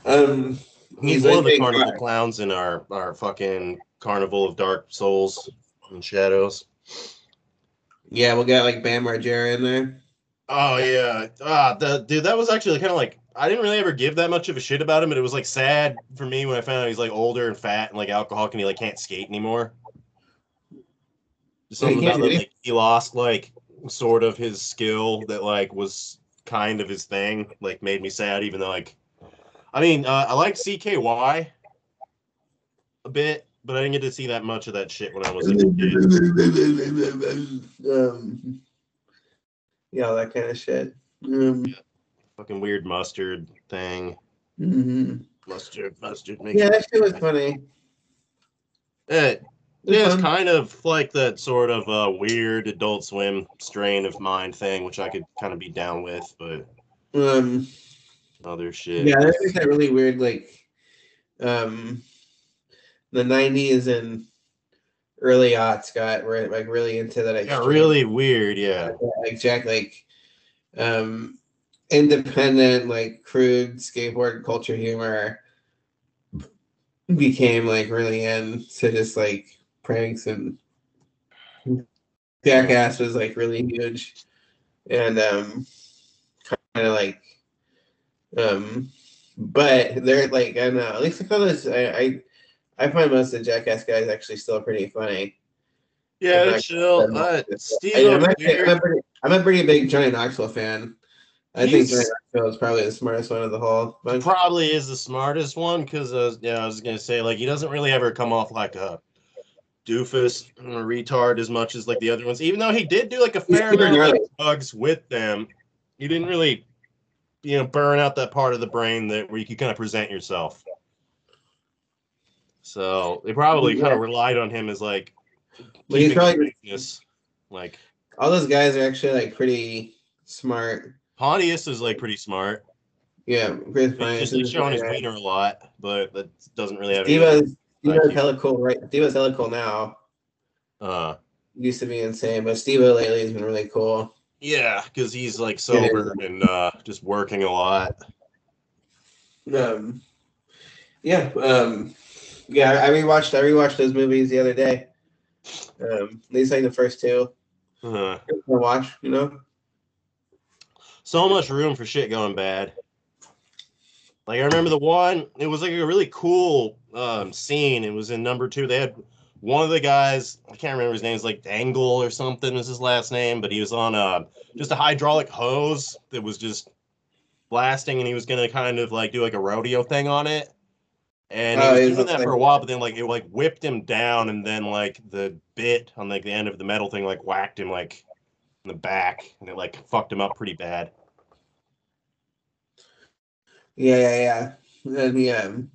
Um, He's, one of the carnival guy. clowns in our our fucking carnival of dark souls and shadows. yeah, we'll get like Bam Margera in there. Oh yeah, ah, the dude, that was actually kind of like I didn't really ever give that much of a shit about him, but it was like sad for me when I found out he's like older and fat and like alcoholic and he like can't skate anymore. Something about that, it? like he lost like sort of his skill that like was kind of his thing, like made me sad. Even though like, I mean, uh, I like CKY a bit, but I didn't get to see that much of that shit when I was a kid. um, yeah, that kind of shit. Um, Fucking weird mustard thing. mhm. Mustard, mustard. Yeah, that shit was funny. It, yeah, it's kind of like that sort of uh, weird Adult Swim strain of mind thing, which I could kind of be down with, but Um, other shit. yeah, there's that really weird like, um, the '90s and early aughts got were like really into that. Yeah, really weird. Yeah, like Jack, like um, independent, like crude skateboard culture humor became like really into just like pranks and Jackass was like really huge. and um, kind of like, um, but they're like I don't know. At least I feel this. I, I I find most of the Jackass guys actually still pretty funny. Yeah, I'm chill. Uh, Steve I'm, a pretty, I'm a pretty big Johnny Knoxville fan. I think Johnny Knoxville is probably the smartest one of the whole bunch. probably is the smartest one because uh, yeah, I was gonna say like he doesn't really ever come off like a doofus retard as much as like the other ones. Even though he did do like a fair amount of drugs with them, he didn't really, you know, burn out that part of the brain that where you can kind of present yourself. So they probably kind of relied on him as like he's probably- like All those guys are actually like pretty smart. Pontius is like pretty smart. Yeah, Chris He's Pine. just like showing his wiener a lot, but that doesn't really have. Diva's, Thank you. hella cool, right? Steve Diva's hella cool now. Uh, Used to be insane, but Steve-O lately has been really cool. yeah, because he's like sober and uh, just working a lot. Um, yeah, um, yeah. I rewatched. I rewatched those movies the other day. Um, at least like the first two. Uh, I watch, you know. so much room for shit going bad. Like I remember the one, it was like a really cool um, scene. It was in number two. They had one of the guys, I can't remember his name, it's like Dangle or something was his last name, but he was on a just a hydraulic hose that was just blasting, and he was gonna kind of like do like a rodeo thing on it. And he Oh, was doing that for a while, but then like it like whipped him down, and then like the bit on like the end of the metal thing like whacked him like in the back, and it like fucked him up pretty bad. Yeah, yeah, yeah. Then yeah, um,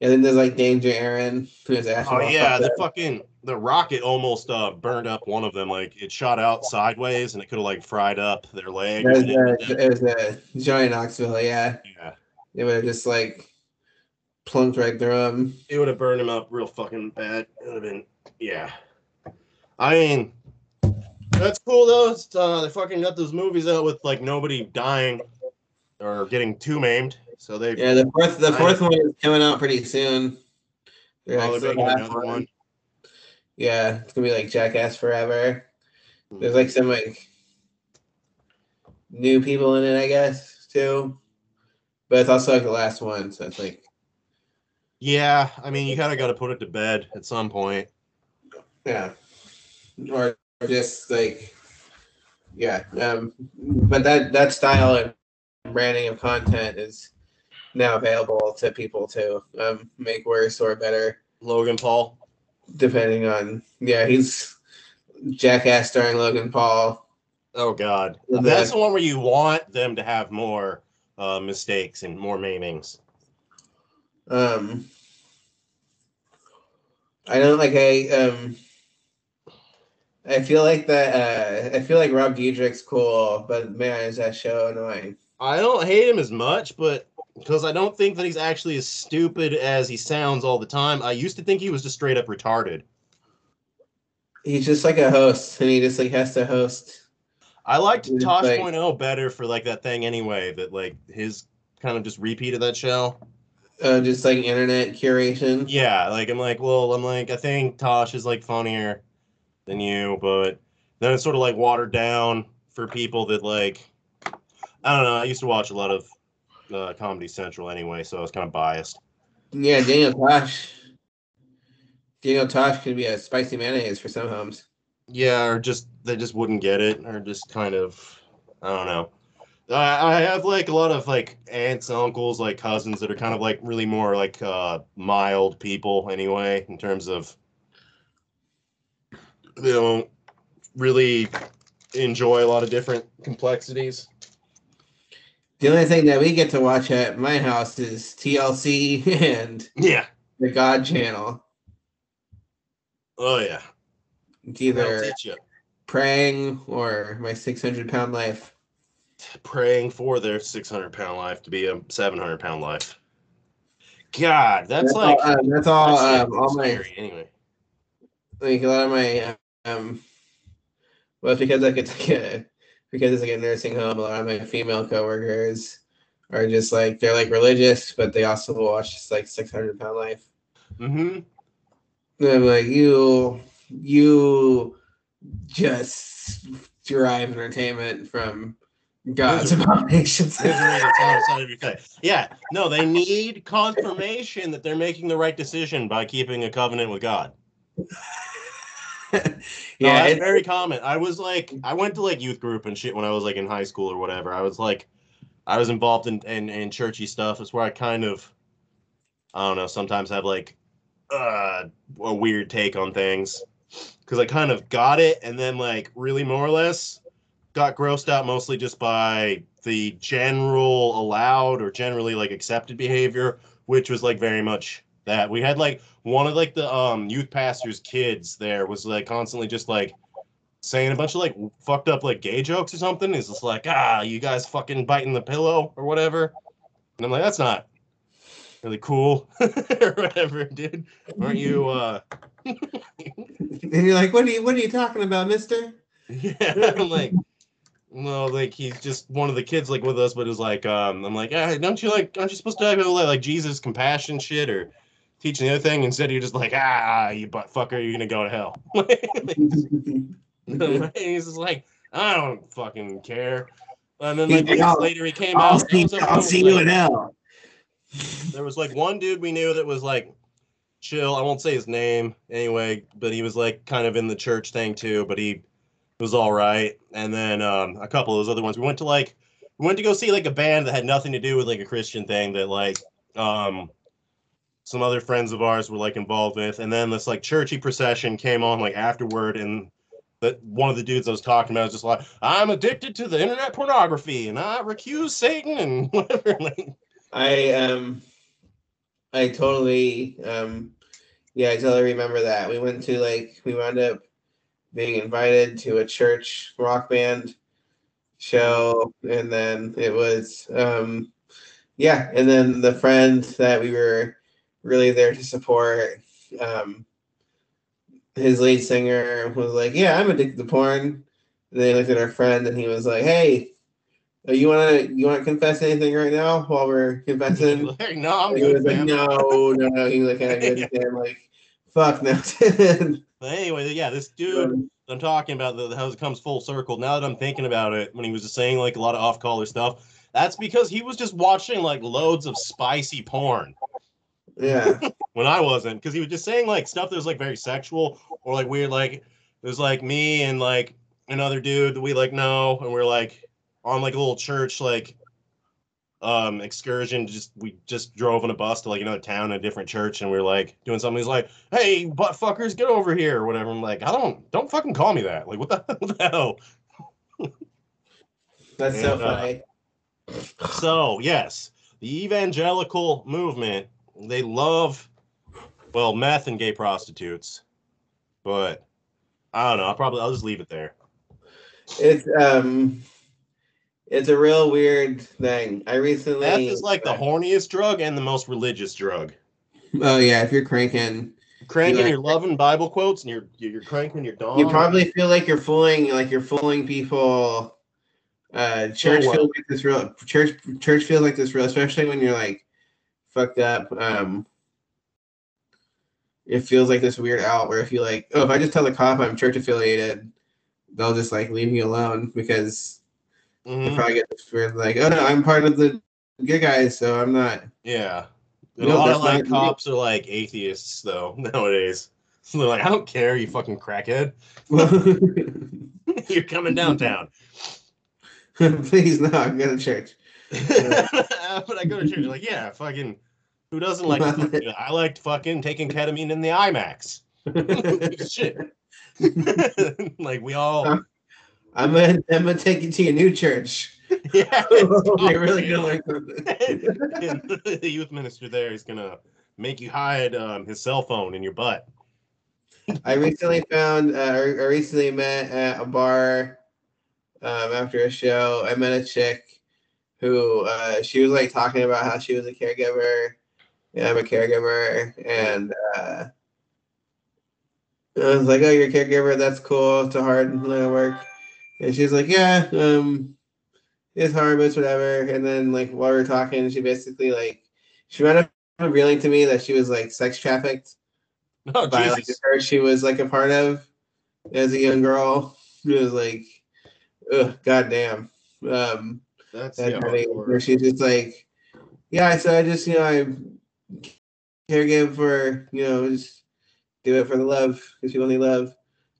and then there's like Danger Ehren, who is ass. Oh yeah, the fucking the rocket almost uh burned up one of them. Like it shot out sideways, and it could have like fried up their leg. It was, and everything. it was uh, Johnny Knoxville. Yeah, yeah, it would have just like plunked right through him. it would have burned him up real fucking bad. It would have been yeah. I mean, that's cool though. Uh, they fucking got those movies out with like nobody dying or getting too maimed. So they Yeah, the fourth the fourth one is coming out pretty soon. Oh, like, they're still making half another one? Yeah, it's gonna be like Jackass Forever. There's like some like new people in it, I guess, too. But it's also like the last one, so it's like yeah. I mean, you kind of got to put it to bed at some point. yeah, or just like yeah. Um, but that that style and branding of content is now available to people to um, make worse or better. Logan Paul. depending on yeah he's jackass starring logan paul. Oh God, that's the one where you want them to have more uh, mistakes and more maimings. um i don't like i um i feel like that uh i feel like rob Dyrdek's cool but man is that show annoying. I don't hate him as much, but because I don't think that he's actually as stupid as he sounds all the time. I used to think he was just straight up retarded. he's just like a host and he just like has to host I liked It's Tosh like- Point oh better for like that thing anyway. That like his kind of just repeat of that show. uh, just like internet curation Yeah, like I'm like, well, I'm like, I think Tosh is like funnier than you, but then it's sort of like watered down for people that like, I don't know. I used to watch a lot of uh, Comedy Central anyway, so I was kind of biased. yeah daniel tosh daniel tosh could be a spicy mayonnaise for some homes Yeah, or just they just wouldn't get it, or just kind of, I don't know. I, I have like a lot of like aunts, uncles, like cousins that are kind of like really more like uh, mild people anyway, in terms of they don't really enjoy a lot of different complexities. The only thing that we get to watch at my house is tlc and Yeah. the god channel Oh yeah. it's either teach you. praying or my 600 pound life Praying for their 600 pound life to be a 700 pound life. God, that's, like all, um, that's all that shit um, all my anyway. like a lot of my um well it's because like it's like a because it's like a nursing home a lot of my female coworkers are just like they're like religious but they also watch just like 600 pound life Mm-hmm. and i'm like you you just derive entertainment from God's abominations. Misery that's outside of your sight. Yeah, no, they need confirmation that they're making the right decision by keeping a covenant with God. Yeah, No, that's it- very common. I was like, I went to like youth group and shit when I was like in high school or whatever. I was like, I was involved in in, in churchy stuff. It's where I kind of, I don't know, sometimes have like uh, a weird take on things because I kind of got it and then like really more or less got grossed out mostly just by the general allowed or generally like accepted behavior, which was like very much that we had like one of like the um youth pastor's kids there was like constantly just like saying a bunch of like fucked up like gay jokes or something. He's just like, ah, you guys fucking biting the pillow or whatever. And I'm like, that's not really cool or whatever, dude. Aren't you uh and you're like, what are you what are you talking about, mister? yeah, I'm like no, like he's just one of the kids like with us, but it was like um I'm like, ah, don't you like aren't you supposed to have like, like Jesus compassion shit or teaching the other thing? Instead you're just like, ah, you butt fucker, you're gonna go to hell. he's just like, I don't fucking care. And then like I'll- later he came I'll out. see, I'll see was you like- in hell. there was like one dude we knew that was like chill. I won't say his name anyway, but he was like kind of in the church thing too, but he was all right. And then um, a couple of those other ones. We went to like we went to go see like a band that had nothing to do with like a Christian thing that like um some other friends of ours were like involved with. And then this like churchy procession came on like afterward and that one of the dudes I was talking about was just like, I'm addicted to the internet pornography and I recuse Satan and whatever. I um I totally um yeah, I totally remember that. We went to like we wound up being invited to a church rock band show and then it was um yeah, and then the friend that we were really there to support um his lead singer was like, "Yeah, I'm addicted to porn." And they looked at our friend and he was like, "Hey, uh, you wanna you wanna confess anything right now while we're confessing?" like, no, I'm he good, was like, no, no, no. He was like kind of good. and like, fuck no. But anyway, yeah, this dude I'm talking about, the, how it comes full circle. Now that I'm thinking about it, when he was just saying like a lot of off color stuff, that's because he was just watching like loads of spicy porn yeah, when I wasn't, because he was just saying like stuff that was like very sexual or like weird. Like it was like me and like another dude that we like know, and we're like on like a little church like um excursion just we just drove in a bus to like another town a different church and we are like doing something he's like hey butt fuckers get over here or whatever i'm like i don't don't fucking call me that like what the, what the hell that's so And, uh, funny. so yes the evangelical movement they love well meth and gay prostitutes but i don't know i'll probably i'll just leave it there It's um, it's a real weird thing. I recently. meth is like the horniest drug and the most religious drug Oh yeah, if you're cranking, cranking Yeah. your loving bible quotes and you're you're cranking your dong you probably feel like you're fooling, like you're fooling people. Uh, church feels like this real. Church church feels like this real, especially when you're like fucked up. Um, it feels like this weird out where if you like, oh, if I just tell the cop I'm church affiliated, they'll just like leave me alone because they Mhm. probably get this weird like, oh no, I'm part of the good guys, so I'm not. yeah And No, a lot of like cops are like atheists though nowadays so they're like i don't care you fucking crackhead you're coming downtown Please no, I'm going to church. but I go to church like, yeah, fucking. Who doesn't like? I liked fucking taking ketamine in the IMAX. Shit. like we all. I'm gonna I'm gonna take you to your new church. Yeah. You're really gonna like something. the youth minister there is gonna make you hide um, his cell phone in your butt. I recently found, uh, I I recently met at a bar um, after a show. I met a chick who uh, she was like talking about how she was a caregiver. Yeah, I'm a caregiver, and uh, I was like, "Oh, you're a caregiver. That's cool. It's a hard work." And she's like, "Yeah, um, it's hard, but it's whatever." And then like while we were talking, she basically like she wound up revealing to me that she was like sex trafficked Oh by like the church she was like a part of as a young girl. It was like ugh, goddamn. Um, That's that yeah, where she's just like, yeah, so I just, you know, I caregive for, you know, just do it for the love because people need love.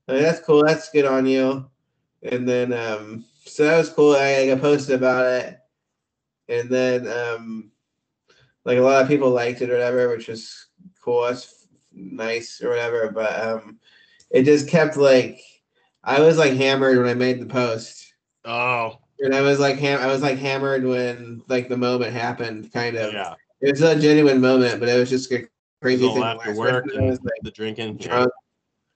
I'm like, that's cool. That's good on you. And then, um, so that was cool. I, I posted about it. And then, um, like a lot of people liked it or whatever, which was cool. That's nice or whatever. But, um, it just kept like, I was like hammered when I made the post. Oh, And I was like, ham- I was like hammered when like the moment happened, kind of. yeah. It was a genuine moment, but it was just a crazy thing. after work I was like, the drinking. Yeah. drunk.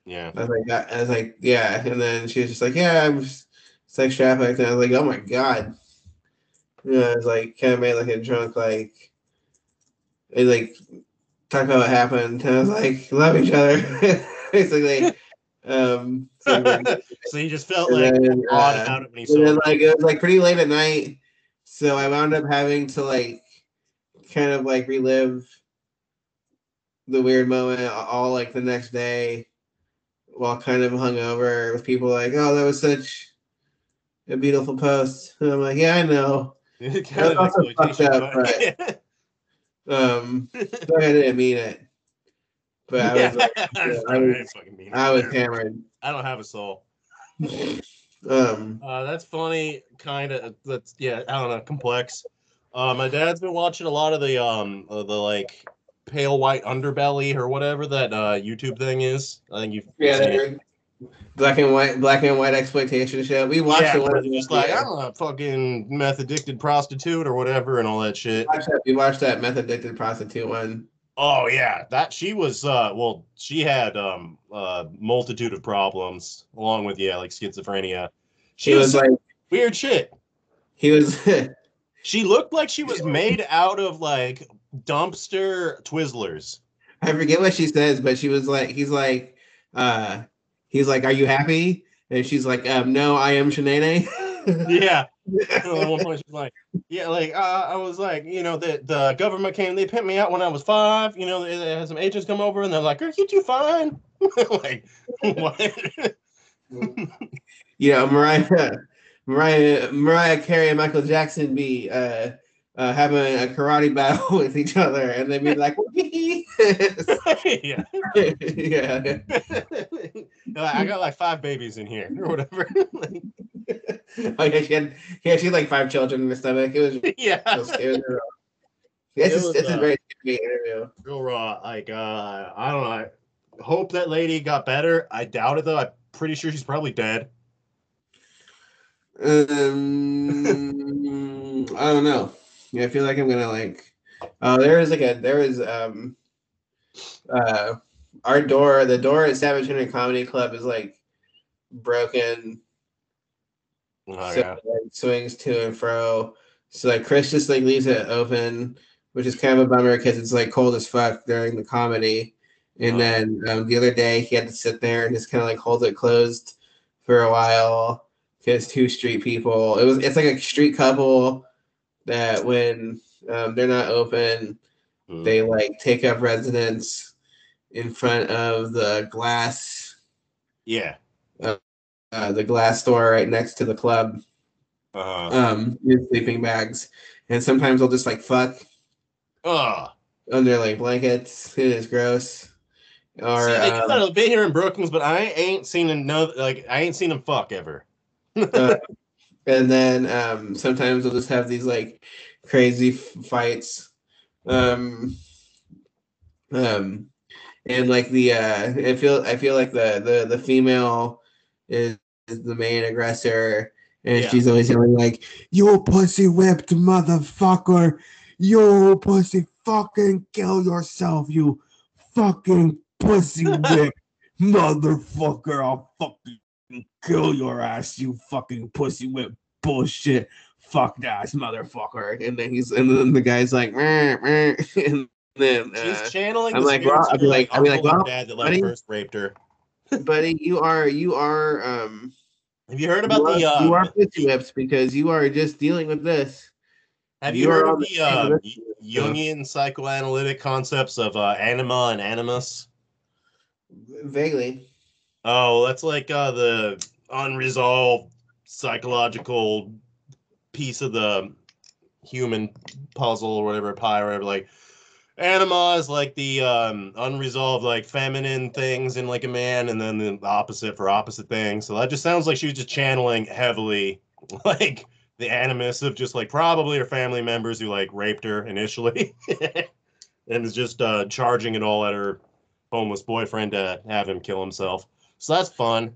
yeah. I was like, that- I was like, yeah. And then she was just like, yeah, I'm sex trafficked. And I was like, oh my god. Yeah, I was like, kind of made like a drunk like, it like talk about what happened. And I was like, love each other, basically. Um, so, he just felt like then, odd uh, about it when you and then like it was like pretty late at night, so I wound up having to like kind of like relive the weird moment all like the next day while kind of hungover with people like, oh, that was such a beautiful post. And I'm like, yeah, I know. of also fucked up, but- Um, so I didn't mean it, but I was like, I was, I was- I was hammered. I don't have a soul. Um, Uh, that's funny, kind of. That's yeah. I don't know. Complex. Uh, my dad's been watching a lot of the um uh, the like pale white underbelly or whatever that uh YouTube thing is. I think you've yeah, seen it. black and white, black and white exploitation show. We watched yeah, it. where one it's just like I'm a fucking meth addicted prostitute or whatever and all that shit. watched that, we watched that meth addicted prostitute one. Oh yeah, that she was uh well she had um uh multitude of problems along with yeah like schizophrenia. She was, was like, weird shit. he was. She looked like she was made out of like dumpster Twizzlers. I forget what she says, but she was like, he's like, uh, he's like, are you happy? And she's like, um, no, I am Shanae. Yeah. One point she was like, yeah, like uh, I was like, you know, the the government came, they pimped me out when I was five. You know, they, they had some agents come over and they're like, "Are you too fine?" like, what? you know, Mariah, Mariah, Mariah Carey and Michael Jackson be uh, uh, having a karate battle with each other, and they'd be like, yeah. yeah. Like, I got like five babies in here or whatever. Like, Oh yeah, she had, yeah, she had like five children in her stomach. It was, it yeah. was, it was. It's, It was, it's uh, a very interview. real raw. Like, uh, I don't know. I hope that lady got better. I doubt it though. I'm pretty sure she's probably dead. Um, I don't know. Yeah, I feel like I'm gonna like. Uh, there is like a there is um, uh, our door the door at Savage Henry Comedy Club is like broken, Oh, so yeah. it, like, swings to and fro. So like Chris just like leaves it open, which is kind of a bummer because it's like cold as fuck during the comedy. And Oh. then um, the other day he had to sit there and just kind of like hold it closed for a while because two street people. It was it's like a street couple that when um, they're not open, Mm. they like take up residence in front of the glass yeah. uh, the glass door right next to the club Uh, um with sleeping bags and sometimes they'll just like fuck uh. under like blankets it is gross or See, um, I've been here in Brookings, but I ain't seen no like I ain't seen him fuck ever. uh, and then um sometimes they'll just have these like crazy f- fights um um and like the uh i feel i feel like the the the female is, is the main aggressor and Yeah. she's always yelling like you pussy whipped motherfucker! You pussy fucking kill yourself you fucking pussy whipped motherfucker! I'll fucking kill your ass you fucking pussy whip bullshit fuck ass motherfucker and then he's and then the guy's like "Meh, meh," and then She's uh, channeling I'm the like, I'll be like- I'll be like, well, dad that buddy. first raped her. buddy you are you are um Have you heard about you are, the you are uh, pussy whips because you are just dealing with this have you you heard of the the uh. Jungian psychoanalytic concepts of uh, anima and animus? vaguely Oh, that's like uh, the unresolved psychological piece of the human puzzle or whatever pie or whatever like anima is like the um unresolved like feminine things in like a man and then the opposite for opposite things. So that just sounds like she was just channeling heavily like the animus of just like probably her family members who like raped her initially and is just uh charging it all at her homeless boyfriend to have him kill himself. So that's fun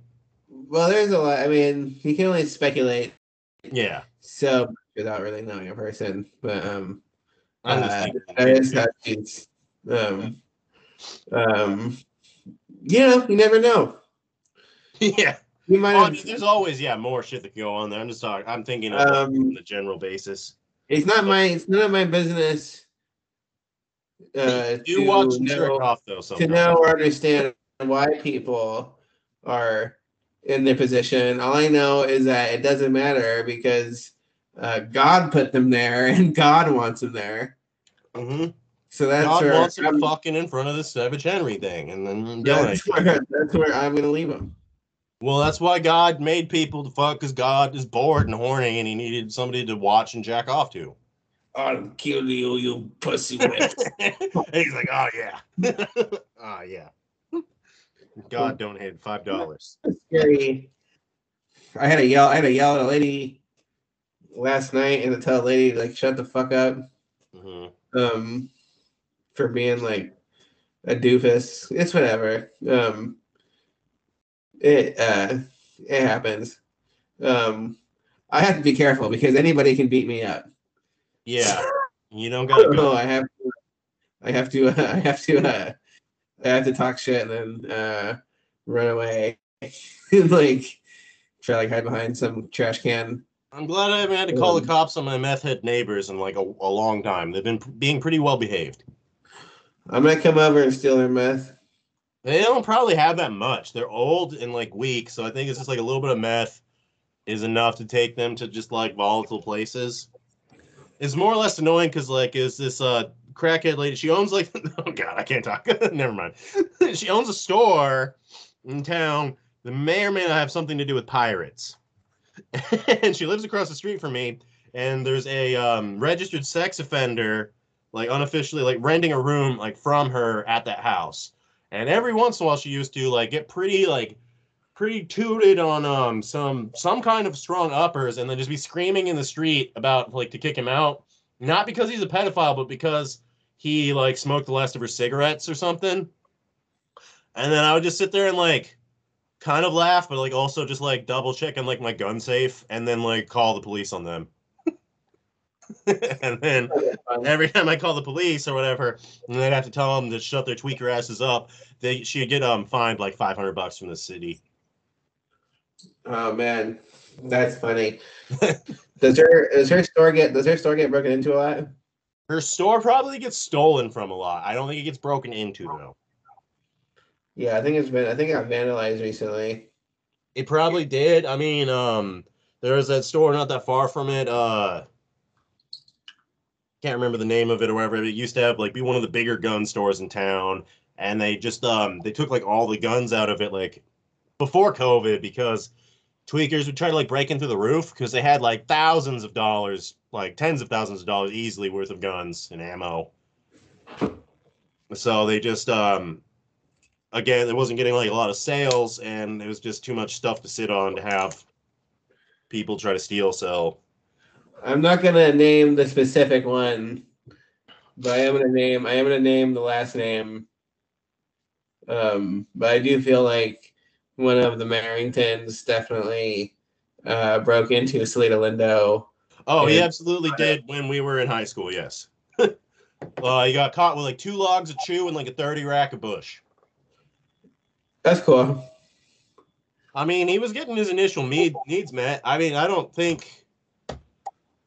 Well, there's a lot. I mean, you can only speculate yeah so without really knowing a person. But um, I'm just uh, thinking, that is how she's. Um, um, you know, you never know. yeah You might Oh, have. there's always yeah more shit that can go on there. I'm just talking. I'm thinking of Um, on the general basis. It's not my. It's none of my business. Uh, you watch know- jerk off though. to know or understand why people are in their position. All I know is that it doesn't matter because uh, God put them there and God wants them there. Mhm. So that's God where wants him I'm, fucking in front of the Savage Henry thing, and then that's, where, that's where I'm gonna leave them. Well, that's why God made people to fuck, because God is bored and horny, and he needed somebody to watch and jack off to. I'll kill you, you pussy whip. he's like, oh yeah, oh yeah. God donated five dollars. Scary. I had to yell. I had to yell at a lady last night and to tell a lady like shut the fuck up. hmm um for being like a doofus. It's whatever. Um it uh it happens. Um I have to be careful because anybody can beat me up. Yeah, you don't gotta go. I have to I have to I have to uh I have to talk shit and then uh run away and like try like hide behind some trash can. I'm glad I haven't had to call the Um, cops on my meth head neighbors in like a, a long time. They've been p- being pretty well behaved. I'm gonna come over and steal their meth. They don't probably have that much. They're old and like weak, so I think it's just like a little bit of meth is enough to take them to just like volatile places. It's more or less annoying because like is this uh crackhead lady? She owns like oh god, I can't talk. Never mind. she owns a store in town that may or may not have something to do with pirates. and she lives across the street from me. And there's a um, registered sex offender, like unofficially, like renting a room like from her at that house. And every once in a while, she used to like get pretty like pretty tooted on um some some kind of strong uppers, and then just be screaming in the street about like to kick him out, not because he's a pedophile, but because he like smoked the last of her cigarettes or something. And then I would just sit there and like kind of laugh, but like also just like double check checking like my gun safe, and then like call the police on them. and then every time I call the police or whatever, and they'd have to tell them to shut their tweaker asses up. They she'd get um fined like five hundred bucks from the city. Oh man, that's funny. does her does her store get does her store get broken into a lot? Her store probably gets stolen from a lot. I don't think it gets broken into though. Yeah, I think it's been I think it got vandalized recently. It probably did. I mean, um, there was that store not that far from it. Uh, can't remember the name of it or whatever. It used to have like be one of the bigger gun stores in town, and they just um they took like all the guns out of it like before COVID because tweakers would try to like break into the roof because they had like thousands of dollars, like tens of thousands of dollars easily worth of guns and ammo. So they just um again, it wasn't getting like a lot of sales, and it was just too much stuff to sit on to have people try to steal. So I'm not gonna name the specific one, but I am gonna name I am gonna name the last name. Um, but I do feel like one of the Marringtons definitely uh, broke into Salida Lindo. Oh, he absolutely did when we were in high school. Yes. uh, he got caught with like two logs of chew and like a thirty rack of Busch. That's cool. I mean, he was getting his initial need, needs met. I mean, I don't think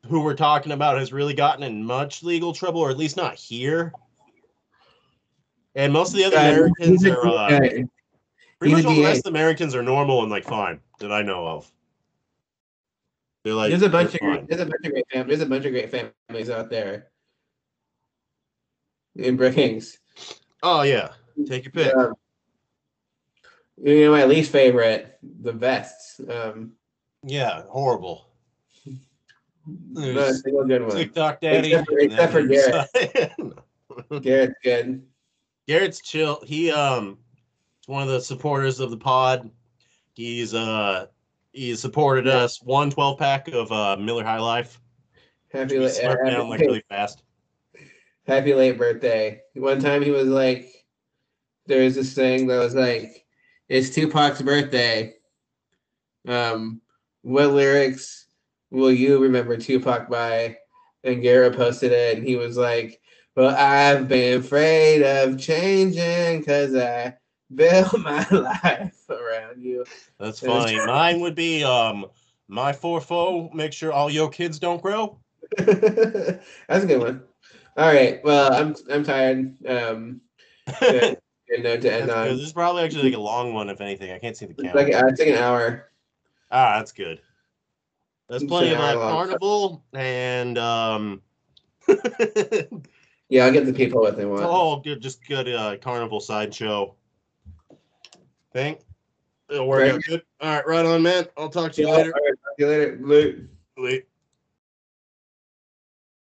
who we're talking about has really gotten in much legal trouble, or at least not here. And most of the other Americans are uh. Pretty much all the rest of Americans are normal and like fine that I know of. They're like there's a bunch of great, fine. there's a bunch of great fam- there's a bunch of great families out there in Brookings. Oh yeah, take your pick. Um, you know, my least favorite, the vests. Um, Yeah, horrible. There's single good one. TikTok daddy. Except for- except for there's- Garrett's good. Garrett's chill. He um one of the supporters of the pod. He's uh he supported Yeah. us one 12 pack of uh Miller High Life. Happy, He la- slurped down like really fast. happy late birthday. One time he was like, there was this thing that was like, it's Tupac's birthday. Um, what lyrics will you remember Tupac by? And Garrett posted it, and he was like, "Well, I've been afraid of changing because I built my life around you." That's funny. Mine would be um my four foe, make sure all your kids don't grow. That's a good one. All right. Well, I'm I'm tired. Um, good, good note to That's end good. on. This is probably actually like a long one, if anything. I can't see the camera. like uh, it's like an hour. ah, that's good. There's It's plenty of carnival and um Yeah, I'll get the people what they want. oh good just good uh carnival sideshow. Think it'll work out good. All right, right on, man. I'll talk to you Yeah, later. all right, talk to you later. Late. Late.